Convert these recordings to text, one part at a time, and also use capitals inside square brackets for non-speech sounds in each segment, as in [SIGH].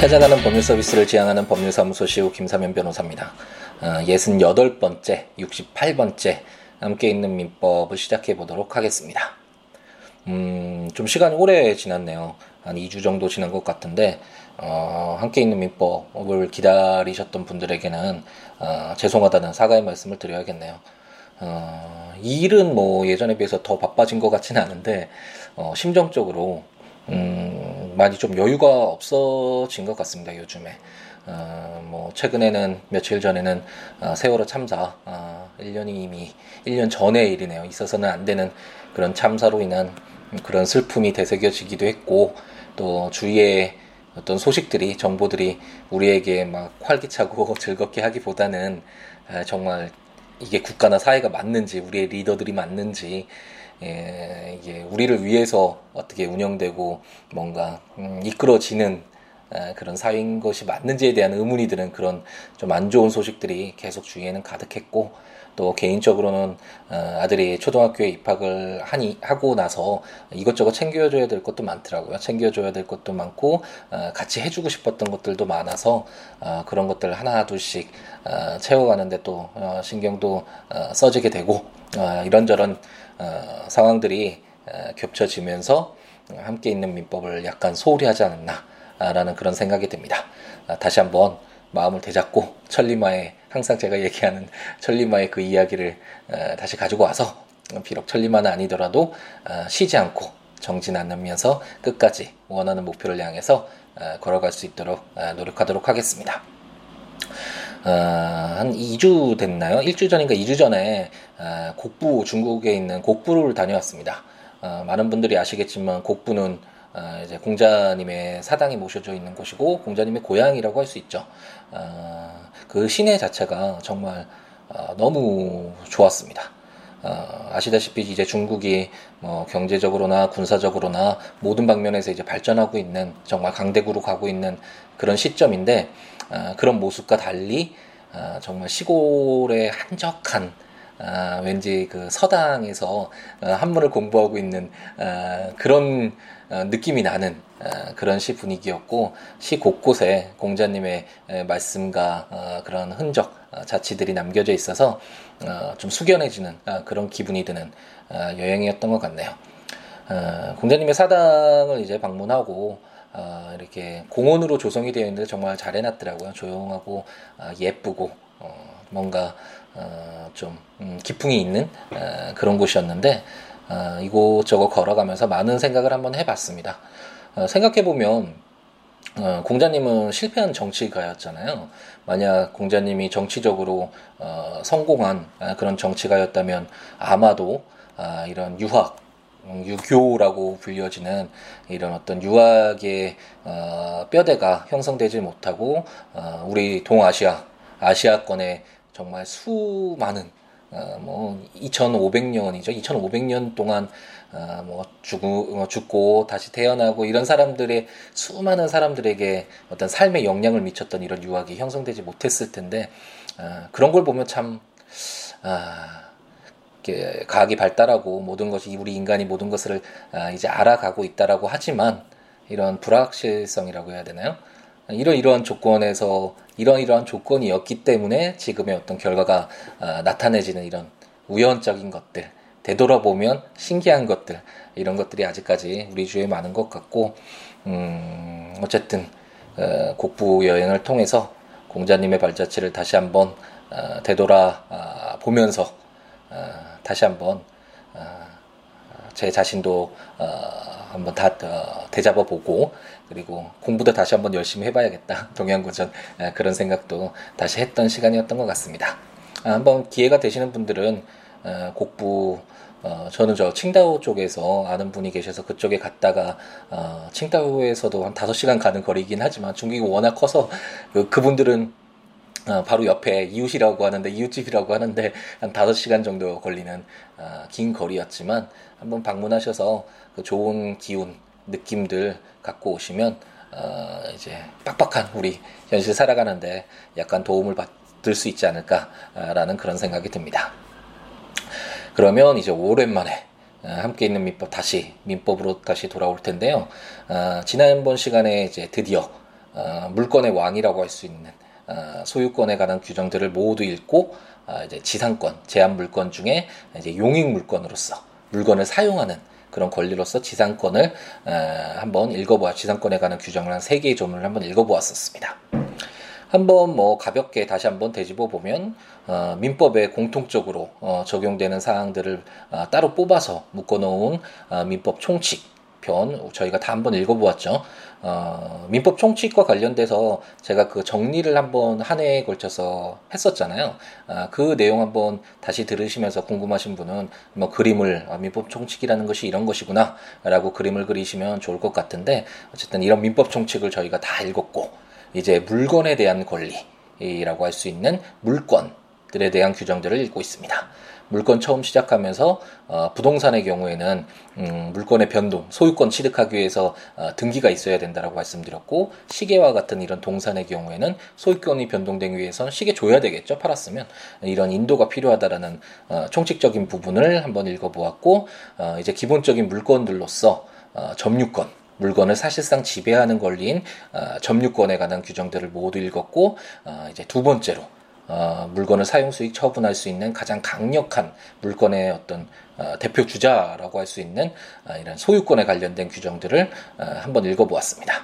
찾아가는 법률 서비스를 지향하는 법률사무소 시우 김사면 변호사입니다. 어, 68번째, 68번째 함께 있는 민법을 시작해 보도록 하겠습니다. 음, 좀 시간이 오래 지났네요. 한 2주 정도 지난 것 같은데, 어, 함께 있는 민법을 기다리셨던 분들에게는, 어, 죄송하다는 사과의 말씀을 드려야겠네요. 어, 이 일은 뭐 예전에 비해서 더 바빠진 것 같지는 않은데, 어, 심정적으로, 음, 많이 좀 여유가 없어진 것 같습니다, 요즘에. 어, 뭐, 최근에는, 며칠 전에는, 어, 세월호 참사, 어, 1년이 이미, 1년 전의 일이네요. 있어서는 안 되는 그런 참사로 인한 그런 슬픔이 되새겨지기도 했고, 또 주위에 어떤 소식들이, 정보들이 우리에게 막 활기차고 [LAUGHS] 즐겁게 하기보다는, 아, 정말 이게 국가나 사회가 맞는지, 우리의 리더들이 맞는지, 예, 이게 우리를 위해서 어떻게 운영되고 뭔가 음, 이끌어지는 아, 그런 사회인 것이 맞는지에 대한 의문이 드는 그런 좀 안 좋은 소식들이 계속 주위에는 가득했고 또 개인적으로는 어, 아들이 초등학교에 입학을 하니 하고 나서 이것저것 챙겨줘야 될 것도 많더라고요. 챙겨줘야 될 것도 많고 어, 같이 해주고 싶었던 것들도 많아서 어, 그런 것들 하나 둘씩 채워가는데 또 신경도 써지게 되고 이런저런 상황들이 겹쳐지면서 함께 있는 민법을 약간 소홀히 하지 않았나라는 그런 생각이 듭니다. 다시 한번 마음을 되잡고 천리마의 항상 제가 얘기하는 [LAUGHS] 천리마의 그 이야기를 어, 다시 가지고 와서 비록 천리마는 아니더라도 어, 쉬지 않고 정진 않으면서 끝까지 원하는 목표를 향해서 어, 걸어갈 수 있도록 노력하도록 하겠습니다. 한 2주 됐나요? 1주 전인가 2주 전에 곡부 중국에 있는 곡부를 다녀왔습니다. 많은 분들이 아시겠지만 곡부는 어, 이제 공자님의 사당이 모셔져 있는 곳이고 공자님의 고향이라고 할 수 있죠. 어, 그 시내 자체가 정말 어, 너무 좋았습니다. 어, 아시다시피 이제 중국이 뭐 경제적으로나 군사적으로나 모든 방면에서 이제 발전하고 있는 정말 강대국으로 가고 있는 그런 시점인데 어, 그런 모습과 달리 어, 정말 시골의 한적한 아, 왠지 그 서당에서 어, 한문을 공부하고 있는 아, 그런 어, 느낌이 나는 아, 그런 시 분위기였고 시 곳곳에 공자님의 에, 말씀과 어, 그런 흔적 어, 자취들이 남겨져 있어서 어, 좀 숙연해지는 아, 그런 기분이 드는 아, 여행이었던 것 같네요. 어, 공자님의 사당을 이제 방문하고 어, 이렇게 공원으로 조성이 되어 있는데 정말 잘 해놨더라고요. 조용하고 어, 예쁘고 어, 뭔가 어, 좀 음, 기풍이 있는 어, 그런 곳이었는데 어, 이곳저곳 걸어가면서 많은 생각을 한번 해봤습니다. 어, 생각해 보면 어, 공자님은 실패한 정치가였잖아요. 만약 공자님이 정치적으로 어, 성공한 어, 그런 정치가였다면 아마도 어, 이런 유학 음, 유교라고 불려지는 이런 어떤 유학의 어, 뼈대가 형성되지 못하고 어, 우리 동아시아 아시아권의 정말 수많은 어, 뭐 2,500년이죠. 2,500년 동안 어, 뭐 죽고, 뭐 죽고 다시 태어나고 이런 사람들의 수많은 사람들에게 어떤 삶에 영향을 미쳤던 이런 유학이 형성되지 못했을 텐데 어, 그런 걸 보면 참 아, 과학이 발달하고 모든 것이 우리 인간이 모든 것을 아, 이제 알아가고 있다라고 하지만 이런 불확실성이라고 해야 되나요? 이런 이러한 조건에서 이런 이러한 조건이었기 때문에 지금의 어떤 결과가 어, 나타내지는 이런 우연적인 것들 되돌아보면 신기한 것들 이런 것들이 아직까지 우리 주위에 많은 것 같고 음, 어쨌든 어, 곡부 여행을 통해서 공자님의 발자취를 다시 한번 어, 되돌아 어, 보면서 어, 다시 한번 어, 제 자신도 어, 한번 다 어, 되잡아 보고 그리고 공부도 다시 한번 열심히 해봐야겠다 [LAUGHS] 동양고전 어, 그런 생각도 다시 했던 시간이었던 것 같습니다. 아, 한번 기회가 되시는 분들은 어, 곡부 어, 저는 저 칭다오 쪽에서 아는 분이 계셔서 그쪽에 갔다가 어, 칭다오에서도 한 5시간 가는 거리긴 하지만 중국이 워낙 커서 그, 그분들은 어, 바로 옆에 이웃이라고 하는데 이웃집이라고 하는데 한 5시간 정도 걸리는 어, 긴 거리였지만 한번 방문하셔서 그 좋은 기운 느낌들 갖고 오시면 어, 이제 빡빡한 우리 현실 살아가는데 약간 도움을 받을 수 있지 않을까라는 그런 생각이 듭니다. 그러면 이제 오랜만에 어, 함께 있는 민법 다시 민법으로 다시 돌아올 텐데요. 어, 지난번 시간에 이제 드디어 어, 물건의 왕이라고 할 수 있는 어, 소유권에 관한 규정들을 모두 읽고 어, 이제 지상권, 제한 물건 중에 이제 용익 물건으로서 물건을 사용하는 그런 권리로서 지상권을 어, 한번 읽어보아 지상권에 관한 규정을 한 세 개의 조문을 한번 읽어보았었습니다. 한번 뭐 가볍게 다시 한번 되짚어 보면 어, 민법에 공통적으로 어, 적용되는 사항들을 어, 따로 뽑아서 묶어놓은 어, 민법 총칙 편 저희가 다 한번 읽어보았죠. 어, 민법 총칙과 관련돼서 제가 그 정리를 한번 한 해에 걸쳐서 했었잖아요. 아, 그 내용 한번 다시 들으시면서 궁금하신 분은 뭐 그림을 아, 민법 총칙이라는 것이 이런 것이구나라고 그림을 그리시면 좋을 것 같은데 어쨌든 이런 민법 총칙을 저희가 다 읽었고 이제 물건에 대한 권리라고 할 수 있는 물권들에 대한 규정들을 읽고 있습니다. 물건 처음 시작하면서 어, 부동산의 경우에는 음, 물건의 변동, 소유권 취득하기 위해서 어, 등기가 있어야 된다라고 말씀드렸고 시계와 같은 이런 동산의 경우에는 소유권이 변동되기 위해서는 시계 줘야 되겠죠 팔았으면. 이런 인도가 필요하다라는 어, 총칙적인 부분을 한번 읽어보았고 어, 이제 기본적인 물건들로서 어, 점유권 물건을 사실상 지배하는 권리인 어, 점유권에 관한 규정들을 모두 읽었고 어, 이제 두 번째로 어, 물건을 사용 수익 처분할 수 있는 가장 강력한 물건의 어떤 어, 대표 주자라고 할 수 있는 어, 이런 소유권에 관련된 규정들을 어, 한번 읽어보았습니다.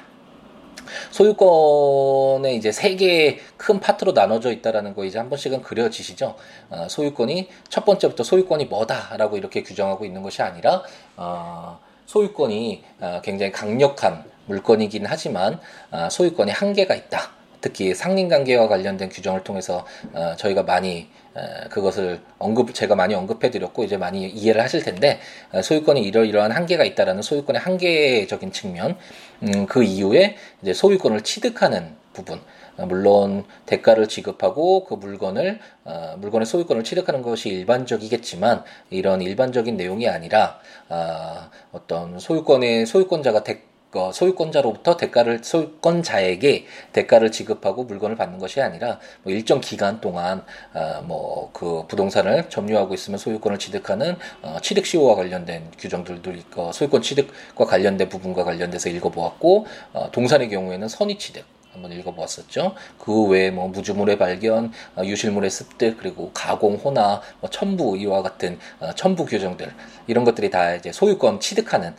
소유권에 이제 세 개의 큰 파트로 나눠져 있다라는 거 이제 한 번씩은 그려지시죠. 어, 소유권이 첫 번째부터 소유권이 뭐다라고 이렇게 규정하고 있는 것이 아니라 어, 소유권이 어, 굉장히 강력한 물건이긴 하지만 어, 소유권이 한계가 있다. 특히 상린관계와 관련된 규정을 통해서 어, 저희가 많이 어, 그것을 언급 제가 많이 언급해 드렸고 이제 많이 이해를 하실 텐데 어, 소유권이 이러이러한 한계가 있다라는 소유권의 한계적인 측면 음, 그 이후에 이제 소유권을 취득하는 부분 어, 물론 대가를 지급하고 그 물건을 어, 물건의 소유권을 취득하는 것이 일반적이겠지만 이런 일반적인 내용이 아니라 어, 어떤 소유권의 소유권자가 대, 어, 소유권자로부터 대가를 소유권자에게 대가를 지급하고 물건을 받는 것이 아니라 뭐 일정 기간 동안 어, 뭐그 부동산을 점유하고 있으면 소유권을 취득하는 어, 취득 시효와 관련된 규정들도 있고 소유권 취득과 관련된 부분과 관련돼서 읽어보았고 어, 동산의 경우에는 선의 취득 한번 읽어보았었죠. 그 외에 뭐 무주물의 발견, 어, 유실물의 습득, 그리고 가공, 혼화, 뭐 첨부 이와 같은 어, 첨부 규정들 이런 것들이 다 이제 소유권 취득하는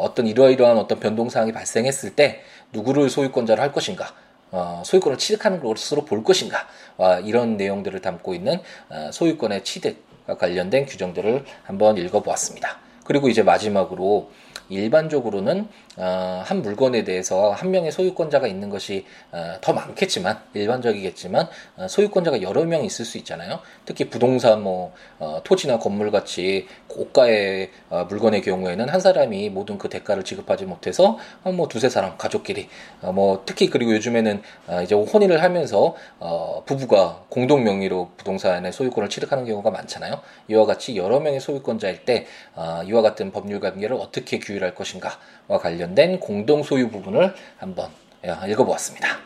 어떤 이러이러한 어떤 변동 사항이 발생했을 때 누구를 소유권자로 할 것인가, 어, 소유권을 취득하는 것으로 볼 것인가, 와 이런 내용들을 담고 있는 어, 소유권의 취득과 관련된 규정들을 한번 읽어보았습니다. 그리고 이제 마지막으로 일반적으로는 어, 한 물건에 대해서 한 명의 소유권자가 있는 것이 어, 더 많겠지만 일반적이겠지만 어, 소유권자가 여러 명 있을 수 있잖아요. 특히 부동산 뭐 어, 토지나 건물 같이 고가의 어, 물건의 경우에는 한 사람이 모든 그 대가를 지급하지 못해서 어, 뭐 두세 사람 가족끼리 어, 뭐 특히 그리고 요즘에는 어, 이제 혼인을 하면서 어, 부부가 공동 명의로 부동산의 소유권을 취득하는 경우가 많잖아요. 이와 같이 여러 명의 소유권자일 때 어, 이와 같은 법률 관계를 어떻게 규율 할 것인가와 관련 관련된 공동 소유 부분을 한번 예, 읽어보았습니다.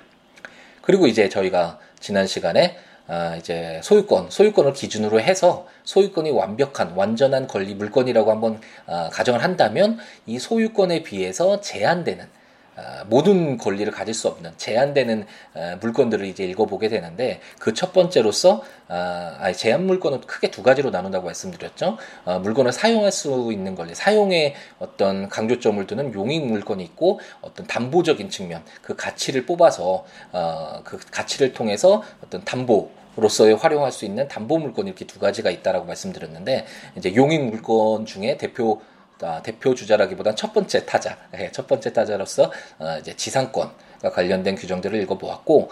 그리고 이제 저희가 지난 시간에 아, 이제 소유권, 소유권을 기준으로 해서 소유권이 완벽한, 완전한 권리 물건이라고 한번 아, 가정을 한다면 이 소유권에 비해서 제한되는 아, 모든 권리를 가질 수 없는 제한되는 아, 물건들을 이제 읽어보게 되는데 그 첫 번째로서 아, 제한 물건은 크게 두 가지로 나눈다고 말씀드렸죠. 물건을 사용할 수 있는 권리, 사용에 어떤 강조점을 두는 용익 물건이 있고 어떤 담보적인 측면, 그 가치를 뽑아서 그 가치를 통해서 어떤 담보 로서의 활용할 수 있는 담보 물건 이렇게 두 가지가 있다라고 말씀드렸는데 이제 용익 물건 중에 대표 아, 대표 주자라기보단 첫 번째 타자, 예, 첫 번째 타자로서 어, 이제 지상권과 관련된 규정들을 읽어보았고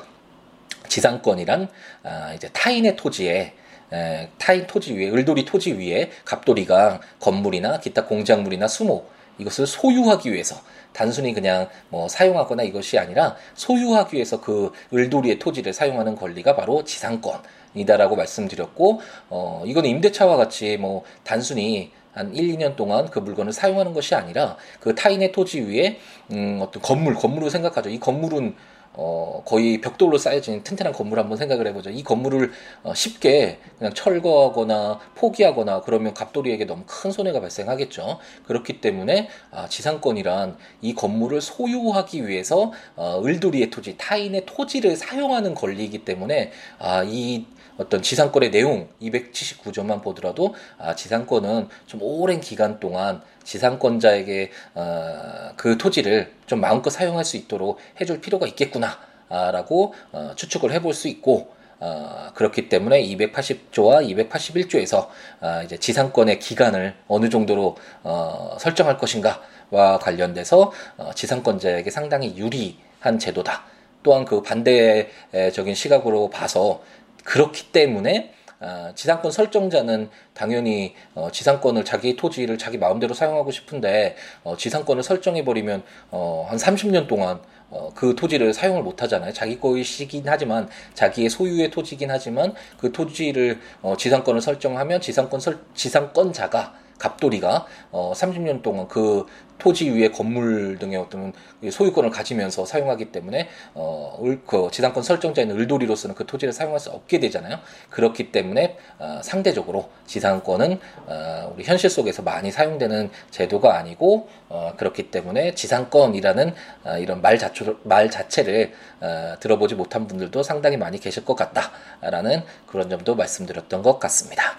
지상권이란 아, 이제 타인의 토지에 에, 타인 토지 위에 을돌이 토지 위에 갑돌이가 건물이나 기타 공작물이나 수목 이것을 소유하기 위해서 단순히 그냥 뭐 사용하거나 이것이 아니라 소유하기 위해서 그 을돌이의 토지를 사용하는 권리가 바로 지상권이다라고 말씀드렸고 어 이건 임대차와 같이 뭐 단순히 한 1, 2년 동안 그 물건을 사용하는 것이 아니라 그 타인의 토지 위에 음, 어떤 건물, 건물로 생각하죠. 이 건물은 어, 거의 벽돌로 쌓여진 튼튼한 건물 한번 생각을 해보죠. 이 건물을 어, 쉽게 그냥 철거하거나 포기하거나 그러면 갑돌이에게 너무 큰 손해가 발생하겠죠. 그렇기 때문에 아, 지상권이란 이 건물을 소유하기 위해서 어, 을돌이의 토지, 타인의 토지를 사용하는 권리이기 때문에 아, 이 어떤 지상권의 내용 279조만 보더라도 아, 지상권은 좀 오랜 기간 동안 지상권자에게 어, 그 토지를 좀 마음껏 사용할 수 있도록 해줄 필요가 있겠구나라고 어, 추측을 해볼 수 있고 어, 그렇기 때문에 280조와 281조에서 어, 이제 지상권의 기간을 어느 정도로 어, 설정할 것인가와 관련돼서 어, 지상권자에게 상당히 유리한 제도다. 또한 그 반대적인 시각으로 봐서 그렇기 때문에 어, 지상권 설정자는 당연히 어, 지상권을 자기 토지를 자기 마음대로 사용하고 싶은데 어, 지상권을 설정해 버리면 어, 한 30년 동안 어, 그 토지를 사용을 못 하잖아요. 자기 것이긴 하지만 자기의 소유의 토지긴 하지만 그 토지를 어, 지상권을 설정하면 지상권 설 지상권자가 갑돌이가 어 30년 동안 그 토지 위에 건물 등의 어떤 소유권을 가지면서 사용하기 때문에 어그 지상권 설정자인 을돌이로서는 그 토지를 사용할 수 없게 되잖아요. 그렇기 때문에 어, 상대적으로 지상권은 어, 우리 현실 속에서 많이 사용되는 제도가 아니고 어, 그렇기 때문에 지상권이라는 어, 이런 말 자체 말 자체를 어, 들어보지 못한 분들도 상당히 많이 계실 것 같다라는 그런 점도 말씀드렸던 것 같습니다.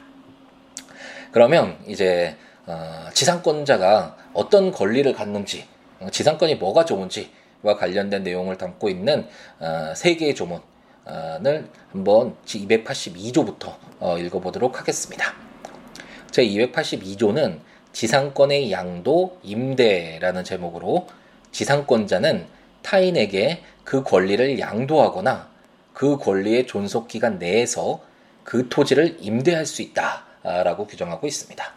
그러면 이제 어, 지상권자가 어떤 권리를 갖는지, 어, 지상권이 뭐가 좋은지와 관련된 내용을 담고 있는 어, 세 개의 조문을 한번 제 282조부터 어, 읽어보도록 하겠습니다. 제 282조는 지상권의 양도 임대라는 제목으로 지상권자는 타인에게 그 권리를 양도하거나 그 권리의 존속 기간 내에서 그 토지를 임대할 수 있다. 라고 규정하고 있습니다.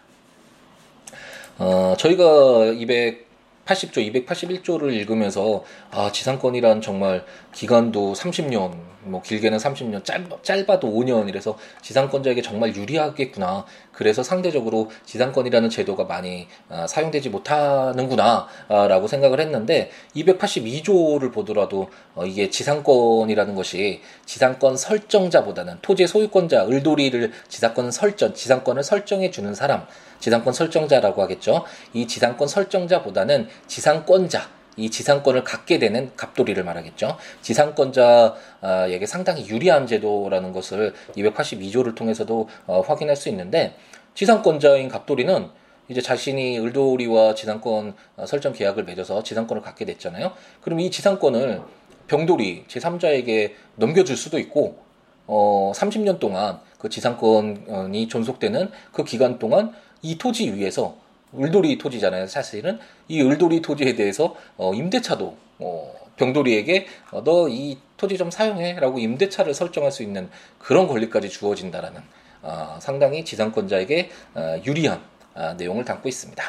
어, 저희가 280조, 281조를 읽으면서 아, 지상권이란 정말 기간도 30년, 뭐 길게는 30년, 짧, 짧아도 5년 이래서 지상권자에게 정말 유리하겠구나. 그래서 상대적으로 지상권이라는 제도가 많이 아, 사용되지 못하는구나라고 생각을 했는데 282조를 보더라도 어, 이게 지상권이라는 것이 지상권 설정자보다는 토지 소유권자 을돌이를 지상권 설정, 지상권을 설정해 주는 사람, 지상권 설정자라고 하겠죠. 이 지상권 설정자보다는 지상권자 이 지상권을 갖게 되는 갑돌이를 말하겠죠. 지상권자에게 상당히 유리한 제도라는 것을 282조를 통해서도 어, 확인할 수 있는데 지상권자인 갑돌이는 이제 자신이 을돌이와 지상권 어, 설정 계약을 맺어서 지상권을 갖게 됐잖아요. 그럼 이 지상권을 병돌이 제3자에게 넘겨줄 수도 있고 어 30년 동안 그 지상권이 존속되는 그 기간 동안 이 토지 위에서 을돌이 토지잖아요. 사실은 이 을돌이 토지에 대해서 어, 임대차도 어, 병돌이에게 어, 너이 토지 좀 사용해라고 임대차를 설정할 수 있는 그런 권리까지 주어진다라는 어, 상당히 지상권자에게 어, 유리한 어, 내용을 담고 있습니다.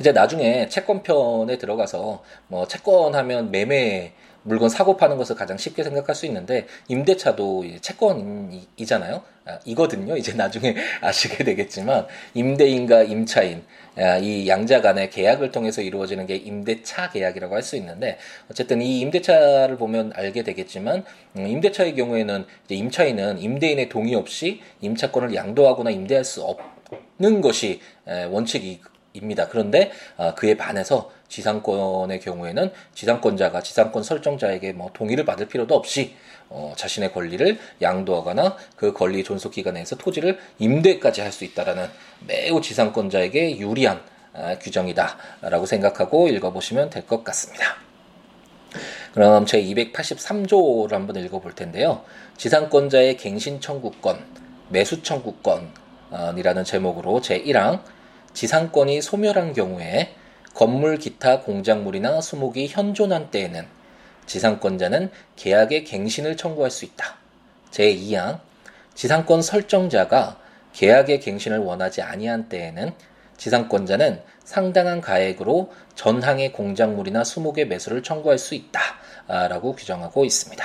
이제 나중에 채권편에 들어가서 뭐 채권하면 매매 물건 사고 파는 것을 가장 쉽게 생각할 수 있는데 임대차도 채권이잖아요. 아, 이거든요. 이제 나중에 [LAUGHS] 아시게 되겠지만 임대인과 임차인 아, 이 양자 간의 계약을 통해서 이루어지는 게 임대차 계약이라고 할 수 있는데 어쨌든 이 임대차를 보면 알게 되겠지만 음, 임대차의 경우에는 임차인은 임대인의 동의 없이 임차권을 양도하거나 임대할 수 없는 것이 원칙이 입니다. 그런데 어, 그에 반해서 지상권의 경우에는 지상권자가 지상권 설정자에게 뭐 동의를 받을 필요도 없이 어, 자신의 권리를 양도하거나 그 권리 존속 기간에서 토지를 임대까지 할 수 있다라는 매우 지상권자에게 유리한 아, 규정이다라고 생각하고 읽어보시면 될 것 같습니다. 그럼 제 283조를 한번 읽어볼 텐데요. 지상권자의 갱신 청구권, 매수 청구권이라는 제목으로 제 1항 지상권이 소멸한 경우에 건물 기타 공작물이나 수목이 현존한 때에는 지상권자는 계약의 갱신을 청구할 수 있다. 제2항 지상권 설정자가 계약의 갱신을 원하지 아니한 때에는 지상권자는 상당한 가액으로 전항의 공작물이나 수목의 매수를 청구할 수 있다라고 규정하고 있습니다.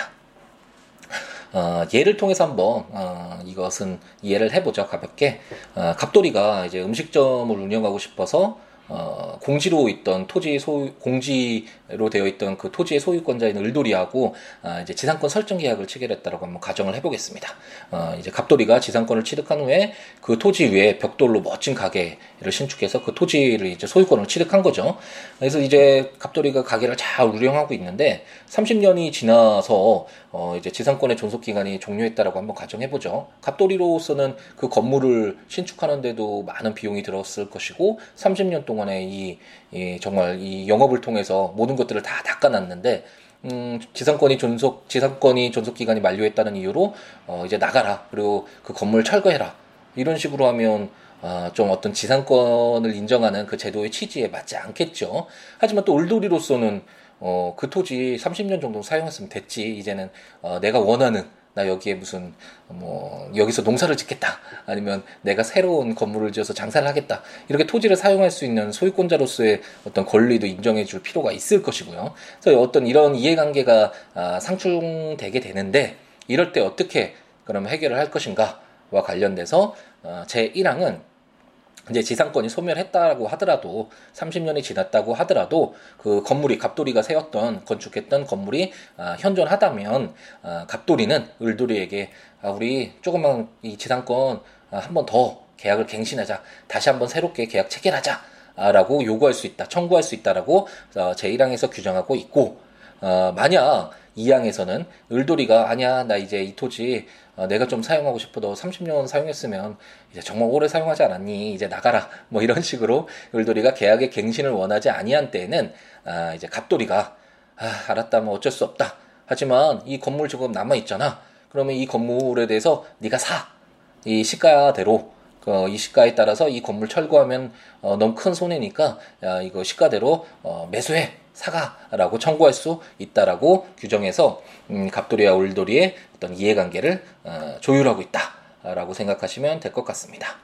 어, 예를 통해서 한번 어, 이것은 이해를 해보죠 가볍게 어, 갑돌이가 이제 음식점을 운영하고 싶어서 어, 공지로 있던 토지 소유, 공지로 되어 있던 그 토지의 소유권자인 을돌이하고 아, 이제 지상권 설정 계약을 체결했다라고 한번 가정을 해보겠습니다. 어, 이제 갑돌이가 지상권을 취득한 후에 그 토지 위에 벽돌로 멋진 가게를 신축해서 그 토지를 이제 소유권을 취득한 거죠. 그래서 이제 갑돌이가 가게를 잘 운영하고 있는데 30년이 지나서 어, 이제 지상권의 존속 기간이 종료했다라고 한번 가정해 보죠. 갑돌이로서는 그 건물을 신축하는데도 많은 비용이 들었을 것이고 30년 동안에 이, 이 정말 이 영업을 통해서 모든 것들을 다 닦아놨는데 음, 지상권이 존속 지상권이 존속 기간이 만료했다는 이유로 어, 이제 나가라 그리고 그 건물 철거해라 이런 식으로 하면 어, 좀 어떤 지상권을 인정하는 그 제도의 취지에 맞지 않겠죠. 하지만 또 울돌이로서는 어, 그 토지 30년 정도 사용했으면 됐지. 이제는 어, 내가 원하는 나 여기에 무슨 뭐 여기서 농사를 짓겠다. 아니면 내가 새로운 건물을 지어서 장사를 하겠다. 이렇게 토지를 사용할 수 있는 소유권자로서의 어떤 권리도 인정해 줄 필요가 있을 것이고요. 그래서 어떤 이런 이해관계가 아, 상충되게 되는데 이럴 때 어떻게 그럼 해결을 할 것인가와 관련돼서 어, 제 1항은 이제 지상권이 소멸했다고 하더라도 30년이 지났다고 하더라도 그 건물이 갑돌이가 세웠던 건축했던 건물이 아, 현존하다면 아, 갑돌이는 을돌이에게 아, 우리 조금만 이 지상권 아, 한번 더 계약을 갱신하자. 다시 한번 새롭게 계약 체결하자. 라고 요구할 수 있다 청구할 수 있다라고 어, 제1항에서 규정하고 있고 어, 만약 2항에서는 을돌이가 아니야 나 이제 이 토지 어, 내가 좀 사용하고 싶어도 30년 사용했으면 이제 정말 오래 사용하지 않았니? 이제 나가라. [LAUGHS] 뭐 이런 식으로 을돌이가 계약의 갱신을 원하지 아니한 때에는 아, 이제 갑돌이가 아, 알았다 뭐 어쩔 수 없다. 하지만 이 건물 지금 남아 있잖아. 그러면 이 건물에 대해서 네가 사! 이 시가대로. 어, 이 시가에 따라서 이 건물 철거하면 어, 너무 큰 손해니까 야, 이거 시가대로 어, 매수해 사과라고 청구할 수 있다라고 규정해서 음, 갑돌이와 울돌이의 어떤 이해관계를 어, 조율하고 있다라고 생각하시면 될 것 같습니다.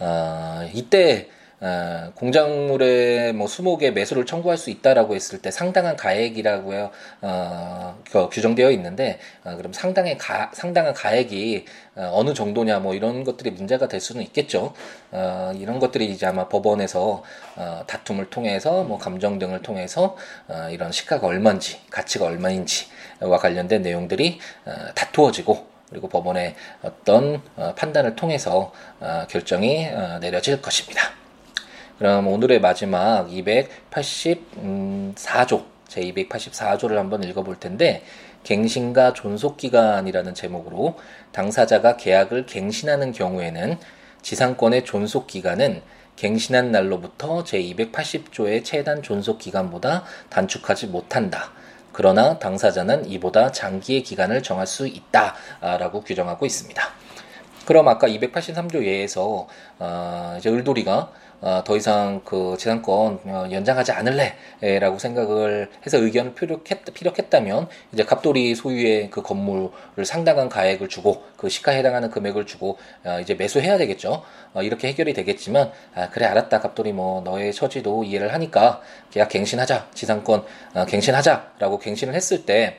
어, 이때 어, 공작물의 뭐 수목에 매수를 청구할 수 있다라고 했을 때 상당한 가액이라고요 어, 그 규정되어 있는데 어, 그럼 상당의 가, 상당한 가액이 어, 어느 정도냐 뭐 이런 것들이 문제가 될 수는 있겠죠. 어, 이런 것들이 이제 아마 법원에서 어, 다툼을 통해서 뭐 감정 등을 통해서 어, 이런 시가가 얼마인지 가치가 얼마인지와 관련된 내용들이 어, 다투어지고 그리고 법원의 어떤 어, 판단을 통해서 어, 결정이 어, 내려질 것입니다. 그럼 오늘의 마지막 284조, 제 284조를 한번 읽어볼 텐데, 갱신과 존속기간이라는 제목으로 당사자가 계약을 갱신하는 경우에는 지상권의 존속기간은 갱신한 날로부터 제 280조의 최단 존속기간보다 단축하지 못한다. 그러나 당사자는 이보다 장기의 기간을 정할 수 있다 라고 규정하고 있습니다. 그럼 아까 283조 예에서 어, 이제 을돌이가 어, 더 이상 그 지상권 어, 연장하지 않을래라고 생각을 해서 의견을 피력했, 피력했 다면 이제 갑돌이 소유의 그 건물을 상당한 가액을 주고 그 시가에 해당하는 금액을 주고 어, 이제 매수해야 되겠죠. 어, 이렇게 해결이 되겠지만 아, 그래 알았다 갑돌이 뭐 너의 처지도 이해를 하니까 계약 갱신하자 지상권 어, 갱신하자라고 갱신을 했을 때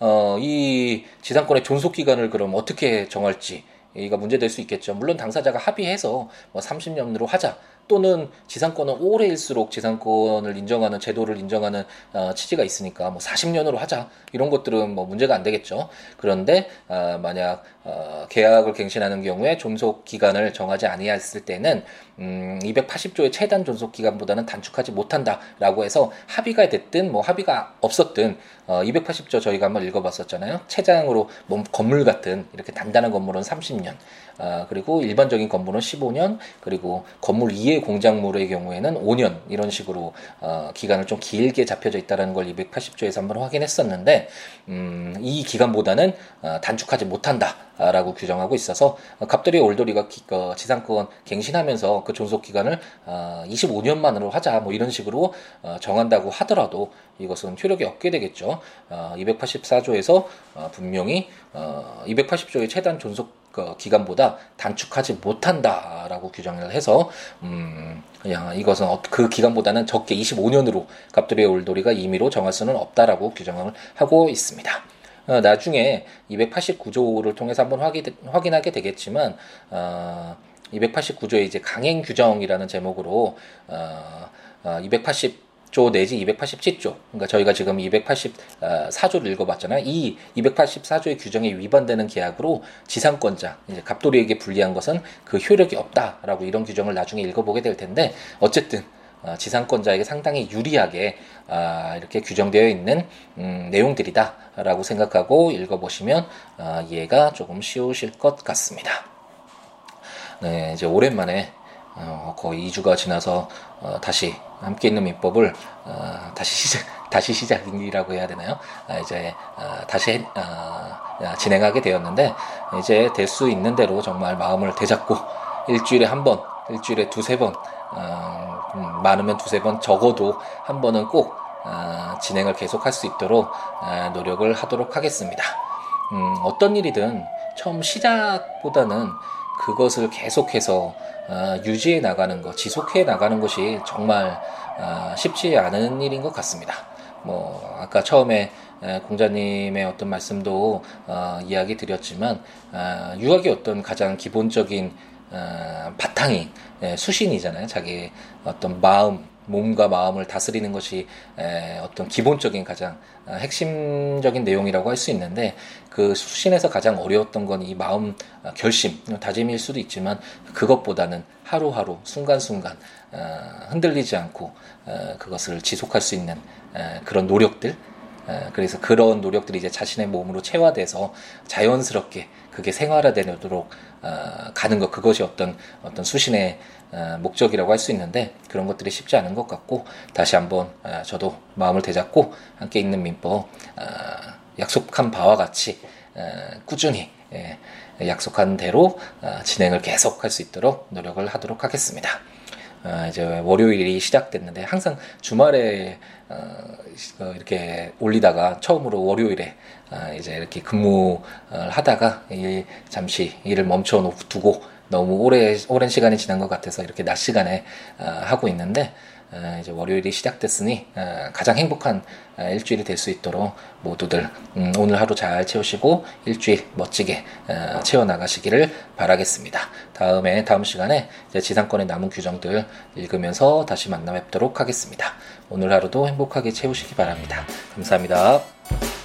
어, 이 지상권의 존속 기간을 그럼 어떻게 정할지 이가 문제될 수 있겠죠. 물론 당사자가 합의해서 뭐 30년으로 하자. 또는 지상권은 오래일수록 지상권을 인정하는 제도를 인정하는 어, 취지가 있으니까 뭐 40년으로 하자 이런 것들은 뭐 문제가 안 되겠죠. 그런데 어, 만약 어, 계약을 갱신하는 경우에 존속 기간을 정하지 아니했을 때는 음, 280조의 최단 존속 기간보다는 단축하지 못한다라고 해서 합의가 됐든 뭐 합의가 없었든 어, 280조 저희가 한번 읽어봤었잖아요. 최장으로 뭐 건물 같은 이렇게 단단한 건물은 30년. 아, 그리고 일반적인 건물은 15년, 그리고 건물 이외 공작물의 경우에는 5년 이런 식으로 어, 기간을 좀 길게 잡혀져 있다는 걸 280조에서 한번 확인했었는데 음, 이 기간보다는 어, 단축하지 못한다 라고 규정하고 있어서 어, 갑돌이 올돌이가 기, 어, 지상권 갱신하면서 그 존속 기간을 어, 25년만으로 하자 뭐 이런 식으로 어, 정한다고 하더라도 이것은 효력이 없게 되겠죠. 어, 284조에서 어, 분명히 어, 280조의 최단 존속 그 기간보다 단축하지 못한다라고 규정을 해서 음 그냥 이것은 어, 그 기간보다는 적게 25년으로 갑돌이의 올돌이가 임의로 정할 수는 없다라고 규정을 하고 있습니다. 어, 나중에 289조를 통해서 한번 확인, 확인하게 되겠지만 어, 289조의 이제 강행 규정이라는 제목으로 어, 어, 280 조 내지 287조. 그러니까 저희가 지금 284조를 읽어봤잖아요. 이 284조의 규정에 위반되는 계약으로 지상권자, 이제 갑돌이에게 불리한 것은 그 효력이 없다라고 이런 규정을 나중에 읽어보게 될 텐데 어쨌든 어, 지상권자에게 상당히 유리하게 아, 이렇게 규정되어 있는 음, 내용들이다라고 생각하고 읽어보시면 아, 이해가 조금 쉬우실 것 같습니다. 네, 이제 오랜만에 어, 거의 2주가 지나서 어, 다시 함께 있는 민법을 어, 다시 시작 [LAUGHS] 다시 시작이라고 해야 되나요? 아, 이제 어, 다시 어, 진행하게 되었는데 이제 될 수 있는 대로 정말 마음을 되잡고 일주일에 한 번, 일주일에 두세 번, 어, 음, 많으면 두세 번, 적어도 한 번은 꼭 어, 진행을 계속할 수 있도록 어, 노력을 하도록 하겠습니다. 음, 어떤 일이든 처음 시작보다는 그것을 계속해서 어, 유지해 나가는 것, 지속해 나가는 것이 정말 어, 쉽지 않은 일인 것 같습니다. 뭐 아까 처음에 공자님의 어떤 말씀도 어, 이야기 드렸지만 어, 유학의 어떤 가장 기본적인 어, 바탕이 예, 수신이잖아요. 자기 어떤 마음, 몸과 마음을 다스리는 것이 에, 어떤 기본적인 가장 어, 핵심적인 내용이라고 할 수 있는데 그 수신에서 가장 어려웠던 건 이 마음 어, 결심, 다짐일 수도 있지만 그것보다는 하루하루 순간순간 어, 흔들리지 않고 어, 그것을 지속할 수 있는 어, 그런 노력들 그래서 그런 노력들이 이제 자신의 몸으로 체화돼서 자연스럽게 그게 생활화되도록 가는 것 그것이 어떤 어떤 수신의 목적이라고 할 수 있는데 그런 것들이 쉽지 않은 것 같고 다시 한번 저도 마음을 되잡고 함께 있는 민법 약속한 바와 같이 꾸준히 예, 약속한 대로 진행을 계속할 수 있도록 노력을 하도록 하겠습니다. 어, 이제 월요일이 시작됐는데 항상 주말에 어, 어, 이렇게 올리다가 처음으로 월요일에 어, 이제 이렇게 근무를 하다가 일, 잠시 일을 멈춰 두고 너무 오래 오랜 시간이 지난 것 같아서 이렇게 낮 시간에 어, 하고 있는데 어, 이제 월요일이 시작됐으니 어, 가장 행복한 어, 일주일이 될 수 있도록 모두들 음, 오늘 하루 잘 채우시고 일주일 멋지게 채워 나가시기를 바라겠습니다. 다음에 다음 시간에 지상권의 남은 규정들 읽으면서 다시 만나 뵙도록 하겠습니다. 오늘 하루도 행복하게 채우시기 바랍니다. 감사합니다.